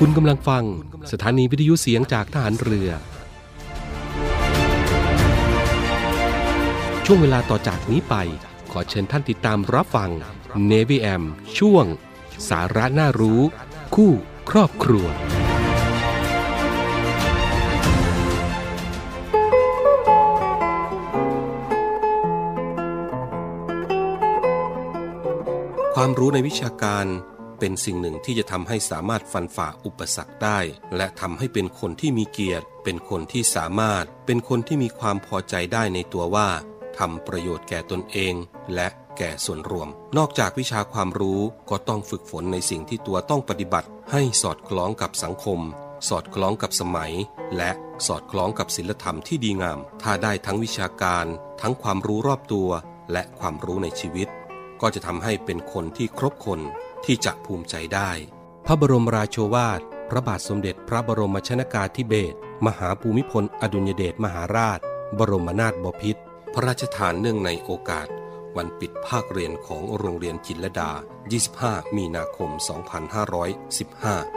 คุณกำลังฟังสถานีวิทยุเสียงจากทหารเรือ ช่วงเวลาต่อจากนี้ไป ขอเชิญท่านติดตามรับฟัง Navy AM ช่วง สาระน่ารู้ คู่ครอบครัว ความรู้ในวิชาการ เป็นสิ่งหนึ่งที่จะทำให้สามารถฟันฝ่าอุปสรรคได้ และทำให้เป็นคนที่มีเกียรติ เป็นคนที่สามารถ เป็นคนที่มีความพอใจได้ในตัวว่าทำประโยชน์แก่ตนเอง และแก่ส่วนรวม นอกจากวิชาความรู้ก็ต้องฝึกฝนในสิ่งที่ตัวต้องปฏิบัติ ให้สอดคล้องกับสังคม สอดคล้องกับสมัย และสอดคล้องกับศีลธรรมที่ดีงาม ถ้าได้ทั้งวิชาการ ทั้งความรู้รอบตัว และความรู้ในชีวิต ก็จะทำให้เป็นคนที่ครบคน ที่จะภูมิใจได้ พระบรมราโชวาท พระบาทสมเด็จพระบรมชนากาธิเบศรมหาภูมิพลอดุญเดชมหาราช บรมนาถบพิตรพระราชทานเนื่องในโอกาส วันปิดภาคเรียนของโรงเรียนจินลดา 25 มีนาคม 2515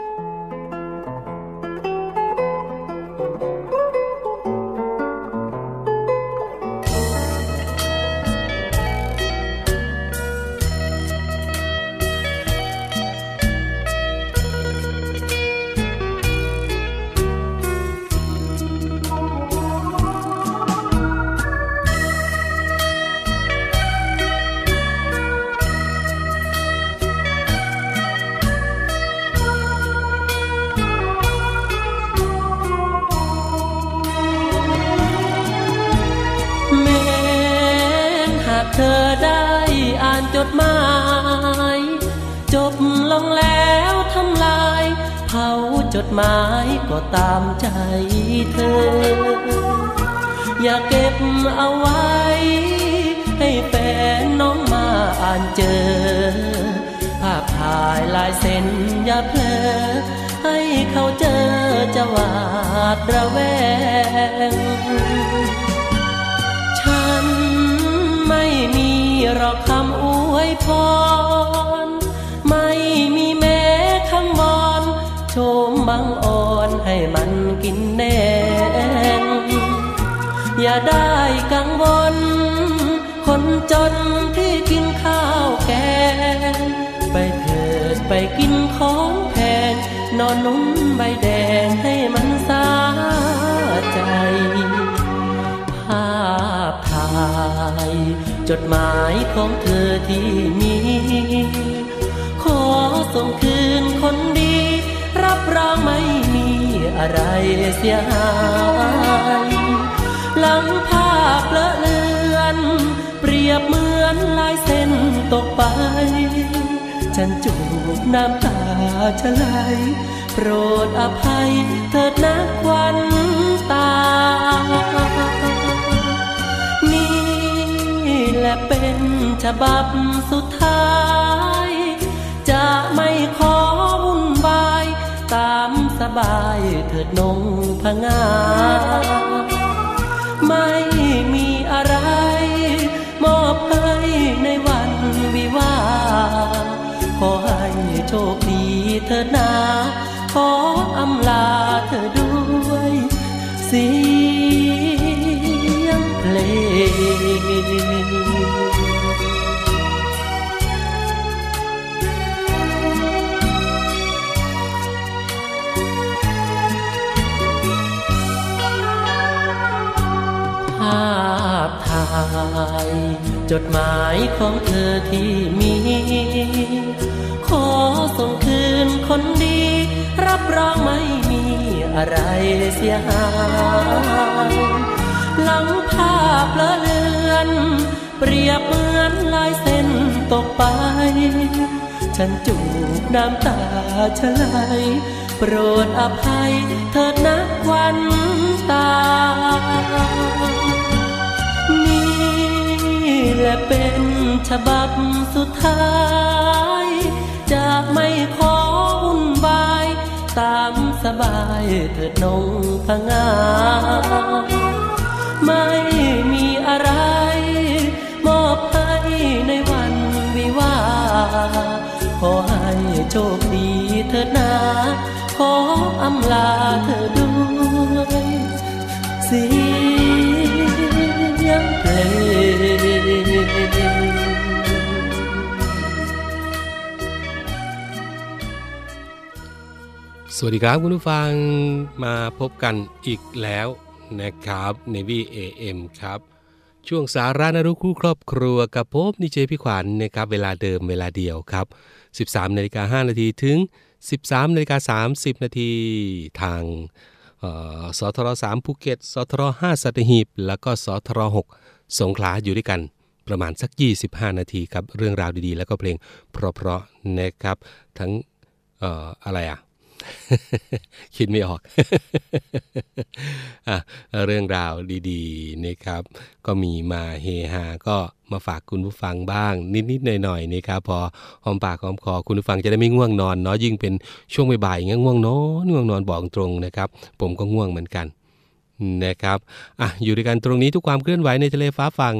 หมายก็ตามใจเธอ อย่าเก็บเอาไว้ ให้แฟนน้องมาอ่านเจอ ภาพถ่ายลายเซ็นอย่าเพลอให้เขาเจอจะหวาดระแวง ฉันไม่มีหรอกคำอวยพร มบังอ่อนให้มันกินแน่งอย่าได้กังวล คนจนที่กินข้าวแกง ไปเถิดไปกินของแพง นอนนุ่มใบแดงให้มันสาใจภาพถ่ายจดหมายของเธอที่มี ขอส่งคืนคนดี ไม่มีอะไรเสียหายหลังภาพละเลือน เปรียบเหมือนลายเส้นตกไป ฉันจูบน้ำตาชะไหลโปรดอภัยเถิดนะควันตา นี่แหละเป็นฉบับสุดท้าย จะไม่ขอ ตามสบายเถิดนงพงา ไม่มีอะไร จดหมายของเธอที่มี ขอส่งคืนคนดี รับรองไม่มีอะไรเสียหายหลังภาพละเลือน เปรียบเหมือนลายเส้นตกไป ฉันจูบน้ำตาชะไหลโปรดอภัยเถิดนักวันตา และเป็นฉบับสุดท้าย จะไม่ขอวุ่นวาย ตามสบายเถิดนงพงาไม่มีอะไร มอบให้ในวันวิวาขอให้โชคดีเถิดนา ขออำลาเธอด้วยสี ยงเพลงสวัสดีครับคุณผู้ฟังมาพบกันอีกแล้วนะครับในวีเอ็มครับ ช่วงสาระนรุคู่ครอบครัวกับพบนิเจพี่ขวัญนนะครับ เวลาเดิมเวลาเดียวครับ 13นาฬิกา5นาทีถึง 13นาฬิกา30นาทีทาง สทร3ภูเก็ตสทร5สัตหีบ แล้วก็สทร6สงขลาอยู่ด้วยกันประมาณสัก 25 นาทีครับ เรื่องราวดีๆ แล้วก็เพลงเพราะๆนะครับ ทั้งอออะไรอะ คิดไม่ออกอเรื่องราวดีๆนะครับ ก็มีมาเฮฮาก็มาฝากคุณผู้ฟังบ้าง นิดๆหน่อยๆนะครับพอหอมปากหอมคอคุณผู้ฟังจะได้ไม่ง่วงนอนเนาะยิ่งเป็นช่วงบ่ายๆงี้ง่วงนอนง่วงนอนบอกตรงนะครับ ผมก็ง่วงเหมือนกัน นะครับอะอยู่ด้วยกันตรงนี้ทุกความเคลื่อนไหวในทะเลฟ้าฟัง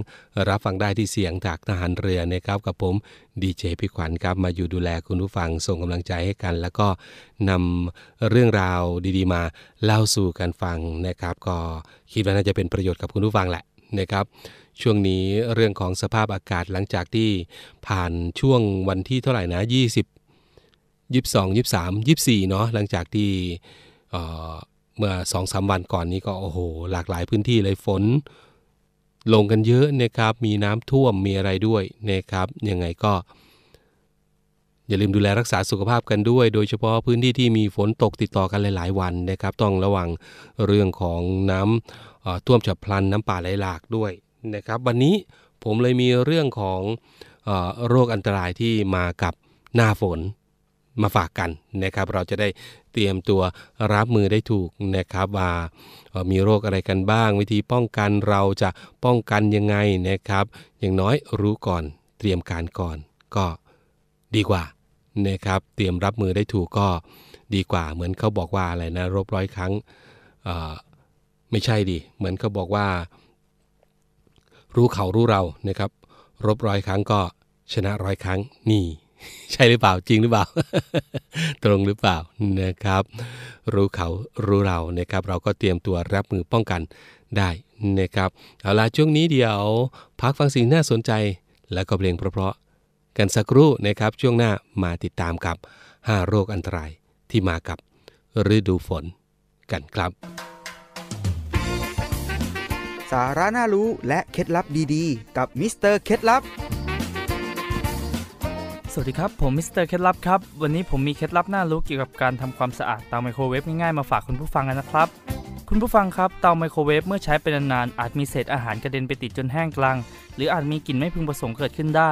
รับฟังได้ที่เสียงจากทหารเรือนะครับกับผมดีเจพี่ขวัญครับมาอยู่ดูแลคุณผู้ฟังส่งกำลังใจให้กัน แล้วก็นำเรื่องราวดีๆ มาเล่าสู่กันฟังนะครับ ก็คิดว่าน่าจะเป็นประโยชน์กับคุณผู้ฟังแหละนะครับช่วงนี้เรื่องของสภาพอากาศหลังจากที่ผ่านช่วงวันที่เท่าไหร่นะ 20 22 23 24เนาะหลังจากที่ เมื่อสองสาวันก่อนนี้ก็โอ้โห หลากหลายพื้นที่เลยฝน ลงกันเยอะนะครับ มีน้ำท่วมมีอะไรด้วยนะครับยังไงก็ อย่าลืมดูแลรักษาสุขภาพกันด้วย โดยเฉพาะพื้นที่ที่มีฝนตกติดต่อกันหลาย ๆ วันนะครับ ต้องระวังเรื่องของน้ำท่วมฉับพลันน้ำป่าไหลหลากด้วยนะครับ วันนี้ผมเลยมีเรื่องของโรคอันตรายที่มากับหน้าฝน มาฝากกันนะครับ เราจะได้เตรียมตัวรับมือได้ถูกนะครับว่ามีโรคอะไรกันบ้าง วิธีป้องกันเราจะป้องกันยังไงนะครับ อย่างน้อยรู้ก่อนเตรียมการก่อนก็ดีกว่านะครับเตรียมรับมือได้ถูกก็ดีกว่า เหมือนเขาบอกว่าอะไรนะรบร้อยครั้งไม่ใช่ดิเหมือนเขาบอกว่า รู้เขารู้เรานะครับ รบร้อยครั้งก็ชนะร้อยครั้งนี่ ใช่หรือเปล่าจริงหรือเปล่า ตรงหรือเปล่านะครับ รู้เขารู้เรานะครับ เราก็เตรียมตัวรับมือป้องกันได้นะครับเอาล่ะช่วงนี้เดี๋ยว พักฟังสิ่งน่าสนใจ แล้วก็เพลงเพราะๆกันสักครู่นะครับช่วงหน้ามาติดตามกับ 5 โรคอันตรายที่มากับฤดูฝนกันครับ สาระน่ารู้และเคล็ดลับดีๆ กับมิสเตอร์เคล็ดลับ สวัสดีครับ ผมมิสเตอร์เคล็ดลับครับ วันนี้ผมมีเคล็ดลับน่ารู้เกี่ยวกับการทำความสะอาดเตาไมโครเวฟง่ายๆมาฝากคุณผู้ฟังกันนะครับ คุณผู้ฟังครับเตาไมโครเวฟเมื่อใช้ไปนานๆอาจมีเศษอาหารกระเด็นไปติดจนแห้งกรัง หรืออาจมีกลิ่นไม่พึงประสงค์เกิดขึ้นได้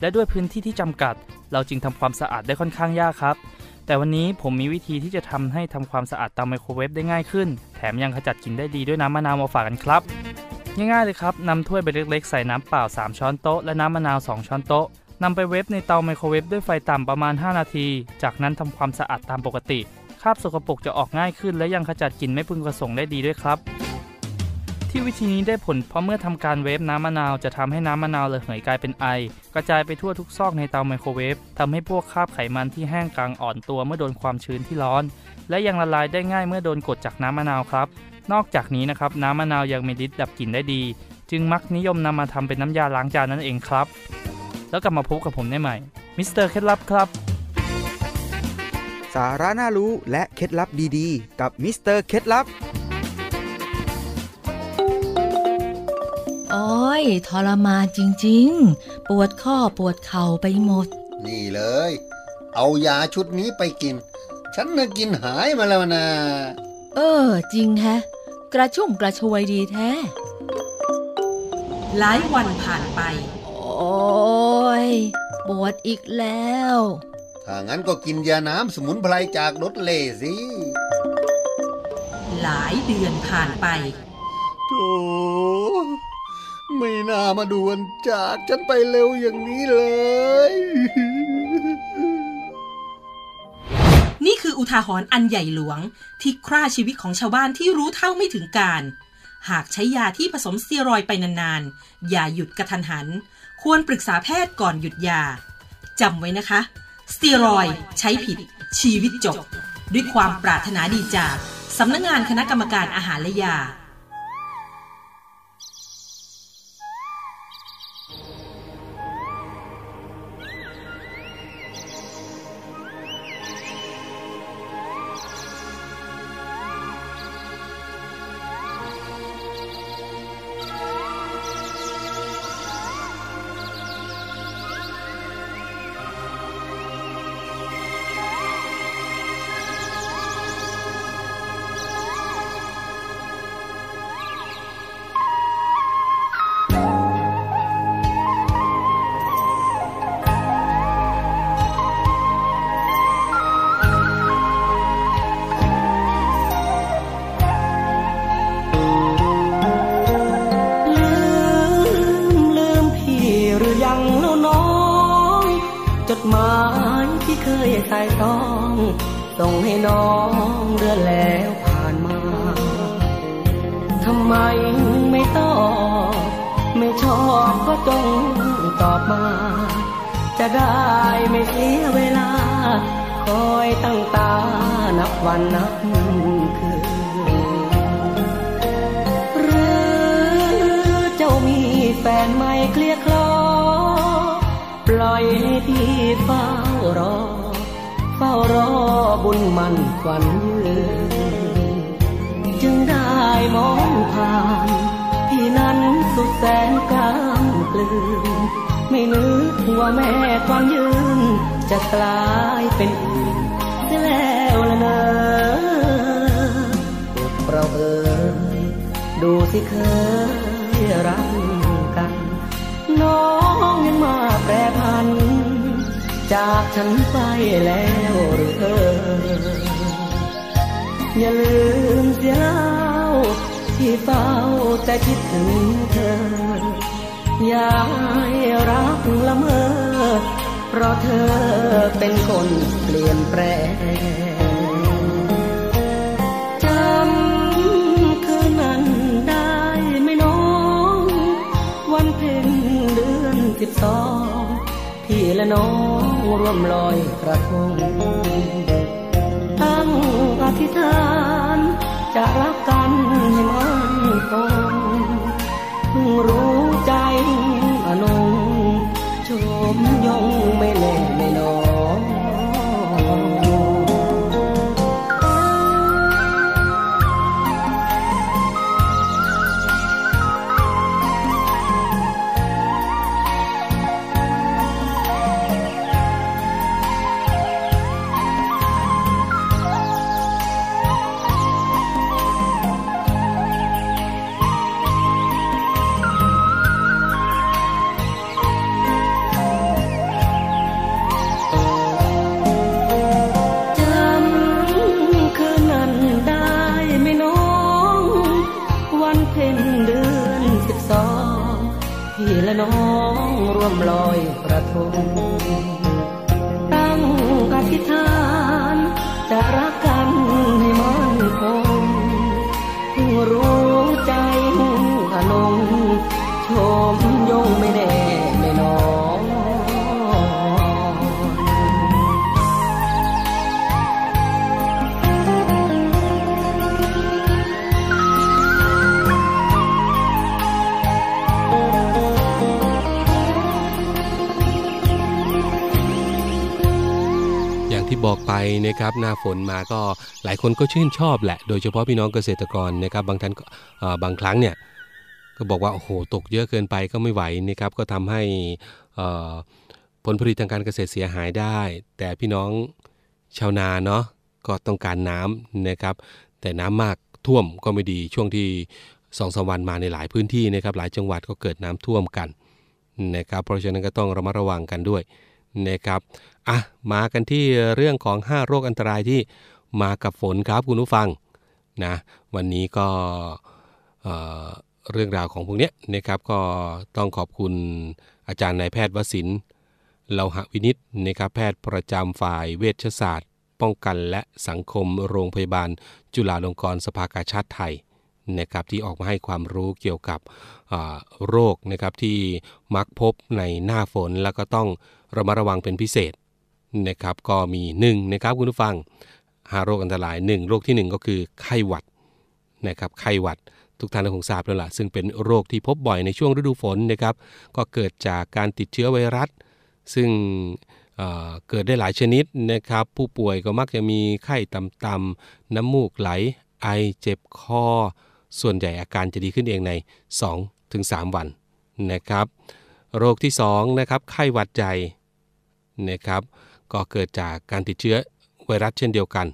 และด้วยพื้นที่ที่จำกัด เราจึงทำความสะอาดได้ค่อนข้างยากครับ แต่วันนี้ผมมีวิธีที่จะทำให้ทำความสะอาดเตาไมโครเวฟได้ง่ายขึ้น แถมยังขจัดกลิ่นได้ดีด้วยน้ำมะนาวมาฝากกันครับ ง่ายๆเลยครับนำถ้วยใบเล็กๆใส่น้ำเปล่า 3 ช้อนโต๊ะและน้ำมะนาว 2 ช้อนโต๊ะ นำไปเวฟในเตาไมโครเวฟด้วยไฟต่ำประมาณ 5 นาที จากนั้นทำความสะอาดตามปกติ คราบสกปรกจะออกง่ายขึ้น และยังขจัดกลิ่นไม่พึงประสงค์ได้ดีด้วยครับ ที่วิธีนี้ได้ผลเพราะเมื่อทำการเวฟน้ำมะนาวจะทำให้น้ำมะนาวระเหยกลายเป็นไอ กระจายไปทั่วทุกซอกในเตาไมโครเวฟทำให้พวกคราบไขมันที่แห้งกลางอ่อนตัวเมื่อโดนความชื้นที่ร้อน และยังละลายได้ง่ายเมื่อโดนกดจากน้ำมะนาวครับ นอกจากนี้นะครับน้ำมะนาวยังมีฤทธิ์ดับกลิ่นได้ดี จึงมักนิยมนำมาทำเป็นน้ำยาล้างจานนั่นเองครับ แล้วกลับมาพบกับผมได้ใหม่มิสเตอร์เคล็ดลับครับ สาระน่ารู้และเคล็ดลับดีๆ กับมิสเตอร์เคล็ดลับโอ้ยทรมานจริงๆ ปวดข้อปวดเข่าไปหมด นี่เลย เอายาชุดนี้ไปกิน ฉันน่ะกินหายมาแล้วนะ เออ จริงแฮะ กระชุ่มกระชวยดีแท้ หลายวันผ่านไป โอ้ ย ปวดอีกแล้ว ถ้างั้นก็กินยาน้ำสมุนไพรจากรถเล่สิ หลายเดือนผ่านไปโธ่ไม่น่ามาด่วนจากฉันไปเร็วอย่างนี้เลย นี่คืออุทาหรณ์อันใหญ่หลวง ที่คร่าชีวิตของชาวบ้านที่รู้เท่าไม่ถึงการ หากใช้ยาที่ผสมสเตียรอยไปนานๆ อย่าหยุดกระทันหัน ควรปรึกษาแพทย์ก่อนหยุดยาจำไว้นะคะ สเตียรอยใช้ผิด ชีวิตจบ ด้วยความปรารถนาดีจากสำนักงงานคณะกรรมการอาหารและยา ยส่งให้น้องเดือนแล้วผ่านมาทำไมไม่ตอบไม่ชอบก็จงตอบมา จะได้ไม่เสียเวลา คอยตั้งตานับวันนับคืนหรือเจ้ามีแฟนใหม่เคลียคลอปล่อยให้พี่เฝ้ารอ รอบุญมันควันยืนจึงได้มองผ่านพี่นั้นสุดแสนกลางกลืนไม่นึกว่าแม่ความยืน จะกลายเป็นอื่นเสียแล้วละเนอเราเอ่ยดูสิเคยรักกัน น้องยังมาแปรพัน จากฉันไปแล้วหรือเอออย่าลืมเสียแล้วที่เฝ้าแต่คิดถึงเธอ อย่าให้รักละเมอ เพราะเธอเป็นคนเปลี่ยนแปลงจำคืนนั้นได้ไม่น้อง วันเพ็ญเดือนสิบสอง พี่และน้องร่วมลอยกระทงตั้งอธิษฐานจะรักกันให้มันคงเพิ่งรู้ใจอนงชมยงไม่แน่น នងរួមលយប្រធំ บอกไปนะครับหน้าฝนมาก็หลายคนก็ชื่นชอบแหละ โดยเฉพาะพี่น้องเกษตรกรนะครับ บางท่านบางครั้งเนี่ยก็บอกว่าโอ้โหตกเยอะเกินไปก็ไม่ไหวนะครับ ก็ทำให้ผลผลิตทางการเกษตรเสียหายได้ แต่พี่น้องชาวนาเนาะก็ต้องการน้ำนะครับ แต่น้ำมากท่วมก็ไม่ดีช่วงที่สองสวันมาในหลายพื้นที่นะครับ หลายจังหวัดก็เกิดน้ำท่วมกันนะครับ เพราะฉะนั้นก็ต้องระมัดระวังกันด้วย นะครับอะมากันที่เรื่องของ 5 โรคอันตรายที่มากับฝนครับคุณผู้ฟังนะวันนี้ก็เเรื่องราวของพวกนี้นะครับก็ต้องขอบคุณอาจารย์นายแพทย์วสินเลาหะวินิตนะครับแพทย์ประจำฝ่ายเวชศาสตร์ ป้องกันและสังคมโรงพยาบาลจุฬาลงกรณ์สภากาชาติไทย นะครับที่ออกมาให้ความรู้เกี่ยวกับโรคนะครับที่มักพบในหน้าฝนแล้วก็ต้องระมัดระวังเป็นพิเศษนะครับก็มี1นะครับคุณผู้ฟัง5โรคอันตราย 1 โรคที่ 1 ก็คือไข้หวัดนะครับไข้หวัดทุกท่านคงทราบแล้วล่ะซึ่งเป็นโรคที่พบบ่อยในช่วงฤดูฝนนะครับก็เกิดจากการติดเชื้อไวรัส ซึ่งเกิดได้หลายชนิดนะครับผู้ป่วยก็มักจะมีไข้ต่ำๆน้ำมูกไหล ไอเจ็บคอ ส่วนใหญ่อาการจะดีขึ้นเองใน 2-3 วันนะครับ โรคที่2นะครับไข้หวัดใหญ่นะครับ ก็เกิดจากการติดเชื้อไวรัสเช่นเดียวกัน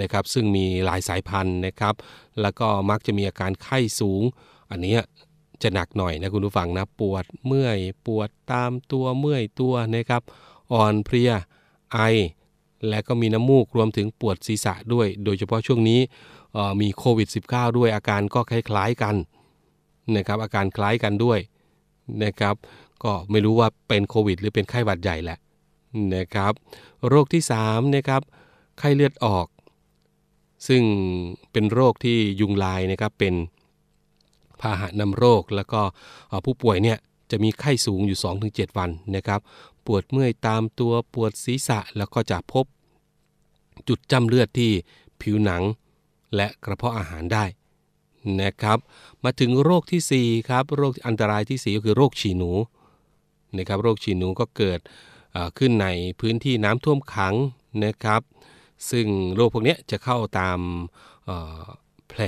นะครับ ซึ่งมีหลายสายพันธุ์นะครับ แล้วก็มักจะมีอาการไข้สูง อันนี้จะหนักหน่อยนะคุณผู้ฟังนะปวดเมื่อยปวดตามตัวเมื่อยตัวนะครับ อ่อนเพลียไอ และก็มีน้ำมูกรวมถึงปวดศีรษะด้วย โดยเฉพาะช่วงนี้ มีโควิด -19 ด้วยอาการก็คล้ายๆกันนะครับอาการคล้ายกันด้วยนะครับก็ไม่รู้ว่าเป็นโควิด หรือเป็นไข้หวัดใหญ่แหละนะครับโรคที่3นะครับไข้เลือดออก ซึ่งเป็นโรคที่ยุงลายนะครับเป็นพาหะนำโรคแล้วก็ผู้ป่วยเนี่ยจะมีไข้สูงอยู่ 2-7 วันนะครับ ปวดเมื่อยตามตัวปวดศีรษะแล้วก็จะพบจุดจำเลือดที่ผิวหนัง และกระเพาะอาหารได้นะครับมาถึงโรคที่ 4 ครับ โรคอันตรายที่4ก็คือโรคฉี่หนูนะครับโรคฉี่หนูก็เกิดขึ้นในพื้นที่น้ำท่วมขังนะครับ ซึ่งโรคพวกนี้จะเข้าตามแผล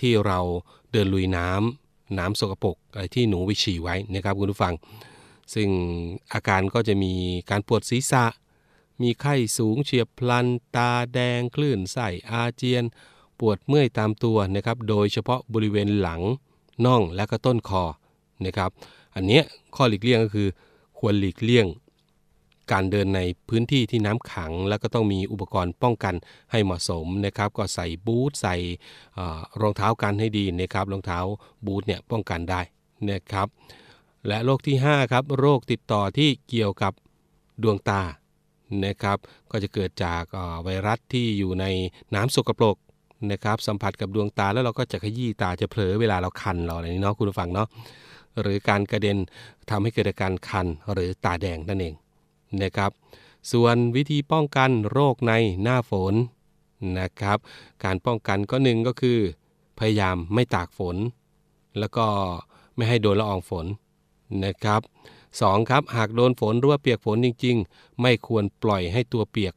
ที่เราเดินลุยน้ำน้ำสกปรกอะไรที่หนูไปฉี่ไว้นะครับคุณผู้ฟัง ซึ่งอาการก็จะมีการปวดศีรษะ มีไข้สูงเฉียบพลัน ตาแดงคลื่นไส้อาเจียน ปวดเมื่อยตามตัวนะครับ โดยเฉพาะบริเวณหลังน่องและก็ต้นคอนะครับ อันนี้ข้อหลีกเลี่ยงก็คือ ควรหลีกเลี่ยง การเดินในพื้นที่ที่น้ำขัง แล้วก็ต้องมีอุปกรณ์ป้องกันให้เหมาะสมนะครับ ก็ใส่บูทใส่รองเท้ากันให้ดีนะครับรองเท้าบูทเนี่ยป้องกันได้นะครับ และโรคที่5ครับโรคติดต่อที่เกี่ยวกับดวงตานะครับ ก็จะเกิดจากไวรัสที่อยู่ในน้ำสกปรก นะครับสัมผัสกับดวงตาแล้วเราก็จะขยี้ตาจะเผลอเวลาเราคันเราอะไรนี้เนาะคุณผู้ฟังเนาะหรือการกระเด็นทำให้เกิดอาการคันหรือตาแดงนั่นเองนะครับ ส่วนวิธีป้องกันโรคในหน้าฝนนะครับ การป้องกันก็หนึ่งก็คือ พยายามไม่ตากฝน แล้วก็ไม่ให้โดนละอองฝนนะครับสองครับหากโดนฝนหรือว่าเปียกฝนจริง ๆ ไม่ควรปล่อยให้ตัวเปียก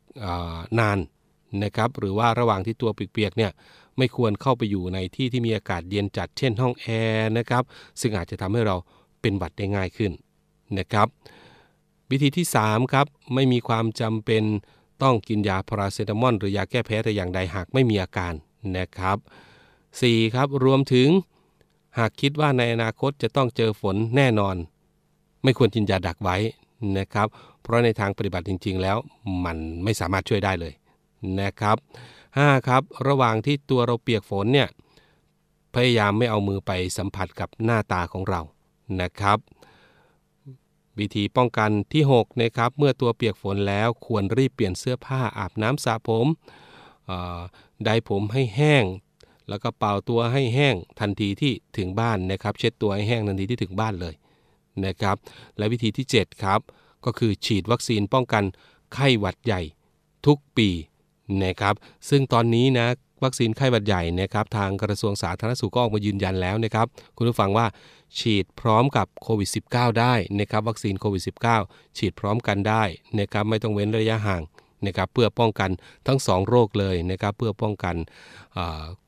นาน นะครับหรือว่าระหว่างที่ตัวเปียกๆเนี่ยไม่ควรเข้าไปอยู่ในที่ที่มีอากาศเย็นจัดเช่นห้องแอร์นะครับซึ่งอาจจะทำให้เราเป็นหวัดได้ง่ายขึ้นนะครับวิธีที่3ครับไม่มีความจำเป็นต้องกินยาพาราเซตามอลหรือยาแก้แพ้แต่อย่างใดหากไม่มีอาการนะครับ4ครับรวมถึงหากคิดว่าในอนาคตจะต้องเจอฝนแน่นอน ไม่ควรกินยาดักไว้นะครับ เพราะในทางปฏิบัติจริง ๆ แล้วมันไม่สามารถช่วยได้เลย นะครับ5ครับระหว่างที่ตัวเราเปียกฝนเนี่ยพยายามไม่เอามือไปสัมผัสกับหน้าตาของเรานะครับ วิธีป้องกันที่6นะครับเมื่อตัวเปียกฝนแล้วควรรีบเปลี่ยนเสื้อผ้าอาบน้ำสระผมได้ผมให้แห้ง แล้วก็เป่าตัวให้แห้งทันทีที่ถึงบ้านนะครับ เช็ดตัวให้แห้งทันทีที่ถึงบ้านเลยนะครับ และวิธีที่ 7 ครับ ก็คือฉีดวัคซีนป้องกันไข้หวัดใหญ่ทุกปี นะครับ ซึ่งตอนนี้นะวัคซีนไข้หวัดใหญ่นะครับทางกระทรวงสาธารณสุขก็ออกมายืนยันแล้วนะครับคุณผู้ฟังว่าฉีดพร้อมกับโควิด -19 ได้นะครับวัคซีนโควิด -19 ฉีดพร้อมกันได้นะครับไม่ต้องเว้นระยะห่างนะครับเพื่อป้องกันทั้ง 2 โรคเลยนะครับเพื่อป้องกัน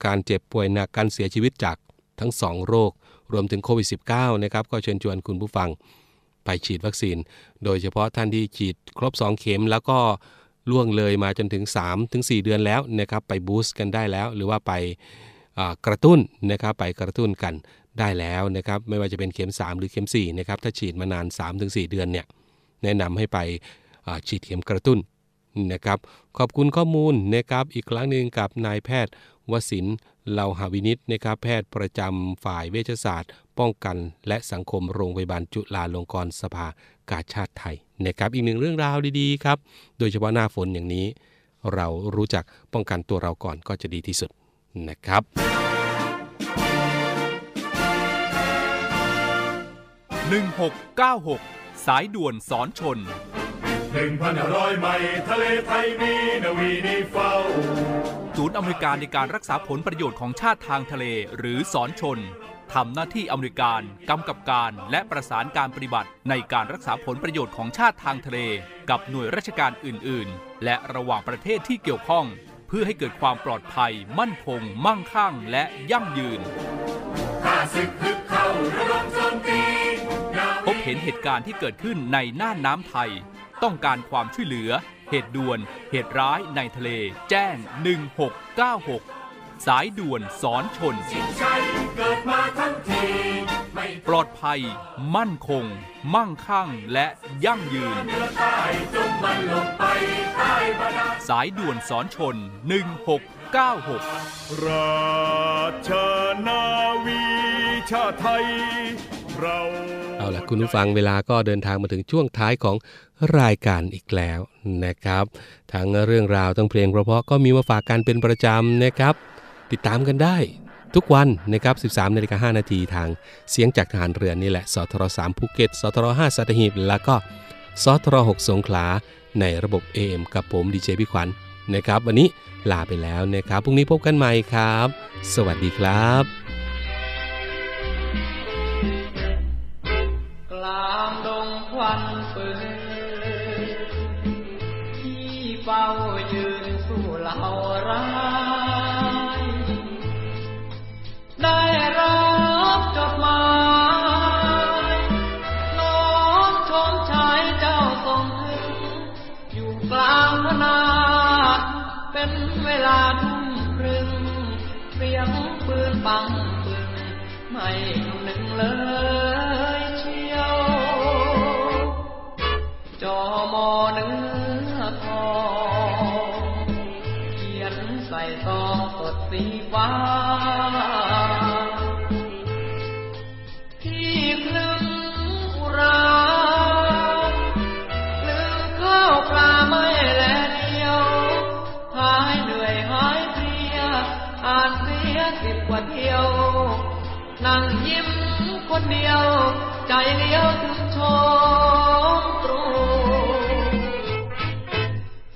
การเจ็บป่วยหนักการเสียชีวิตจากทั้ง 2 โรค รวมถึงโควิด -19 นะครับก็เชิญชวนคุณผู้ฟังไปฉีดวัคซีน โดยเฉพาะท่านที่ฉีดครบ 2 เข็มแล้วก็ ล่วงเลยมาจนถึง3ถึง4เดือนแล้วนะครับไปบูสต์กันได้แล้ว หรือว่าไปกระตุ้นนะครับไปกระตุ้นกันได้แล้วนะครับไม่ว่าจะเป็นเข็ม 3 หรือเข็ม4นะครับถ้าฉีดมานาน 3-4 เดือนเนี่ยแนะนำให้ไปฉีดเข็มกระตุ้นนะครับขอบคุณข้อมูลนะครับอีกครั้งหนึ่งกับนายแพทย์ วสินเลาหาวินิตนะครับแพทย์ประจำฝ่ายเวชศาสตร์ ป้องกันและสังคมโรงพยาบาลจุฬาลงกรณ์สภากาชาติไทยนะครับอีกหนึ่งเรื่องราวดีๆครับ โดยเฉพาะหน้าฝนอย่างนี้ เรารู้จักป้องกันตัวเราก่อนก็จะดีที่สุดนะครับ 1696 สายด่วนสอนชนหนึ่งพันร้อยไมล์ทะเลไทยมีนาวีนีเฝ้าศู นย์อเมริการในการรักษาผลประโยชน์ของชาติทางทะเล หรือสอนชนทำหน้าที่อเมริการกำกับการและประสานการปฏิบัติในการรักษาผลประโยชน์ของชาติทางทะเล กับหน่วยราชการอื่น ๆ และระหว่างประเทศที่เกี่ยวข้อง เพื่อให้เกิดความปลอดภัย มั่นคง มั่งคั่ง และยั่งยืนพบเห็นเหตุการณ์ที่เกิดขึ้นในน่านน้ำไทย ต้องการความช่วยเหลือ เหตุด่วน เหตุร้ายในทะเล แจ้ง 1696 สายด่วนสอนชน ปลอดภัย มั่นคง มั่งคั่งและยั่งยืน สายด่วนสอนชน 1696 ราชนาวีชาไทยเราเอาล่ะคุณผู้ฟังเวลาก็เดินทางมาถึงช่วงท้ายของรายการอีกแล้ว นะครับ ทั้งเรื่องราวทั้งเพลงเพราะๆก็มีมาฝากกันเป็นประจำนะครับ ติดตามกันได้ทุกวันนะครับ 13นาฬิกา5นาทีทางเสียงจากทหารเรือนี่แหละ สทร3ภูเก็ต สทร5สัตหีบ แล้วก็สทร6สงขลา ในระบบ AM กับผมดีเจพี่ขวัญนะครับ วันนี้ลาไปแล้วนะครับ พรุ่งนี้พบกันใหม่ครับ สวัสดีครับ ลาทุ่มครึ่งเสียงปืนปังปึงไม่คำนึงเลย คนเดียว ใจเลี้ยวถึงชมตรู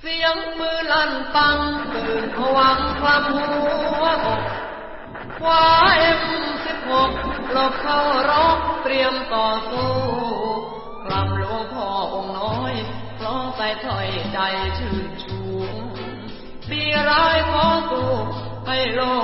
เสียงมือลั่นปังตื่นผวังความหัวอกคว้าเอ็มสิบหกหลบเข้ารบเตรียมต่อสู้กลำหลวงพ่อองค์น้อยเพราะใส่ถอยใจชื่นชูดีร้ายขอสู้ให้โลก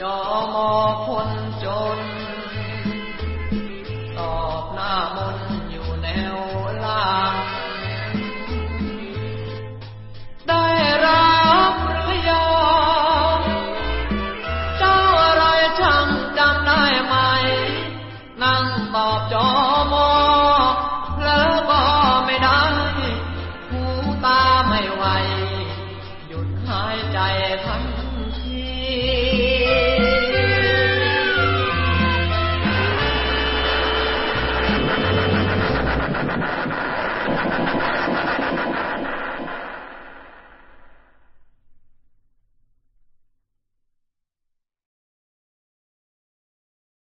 จอมอคนจน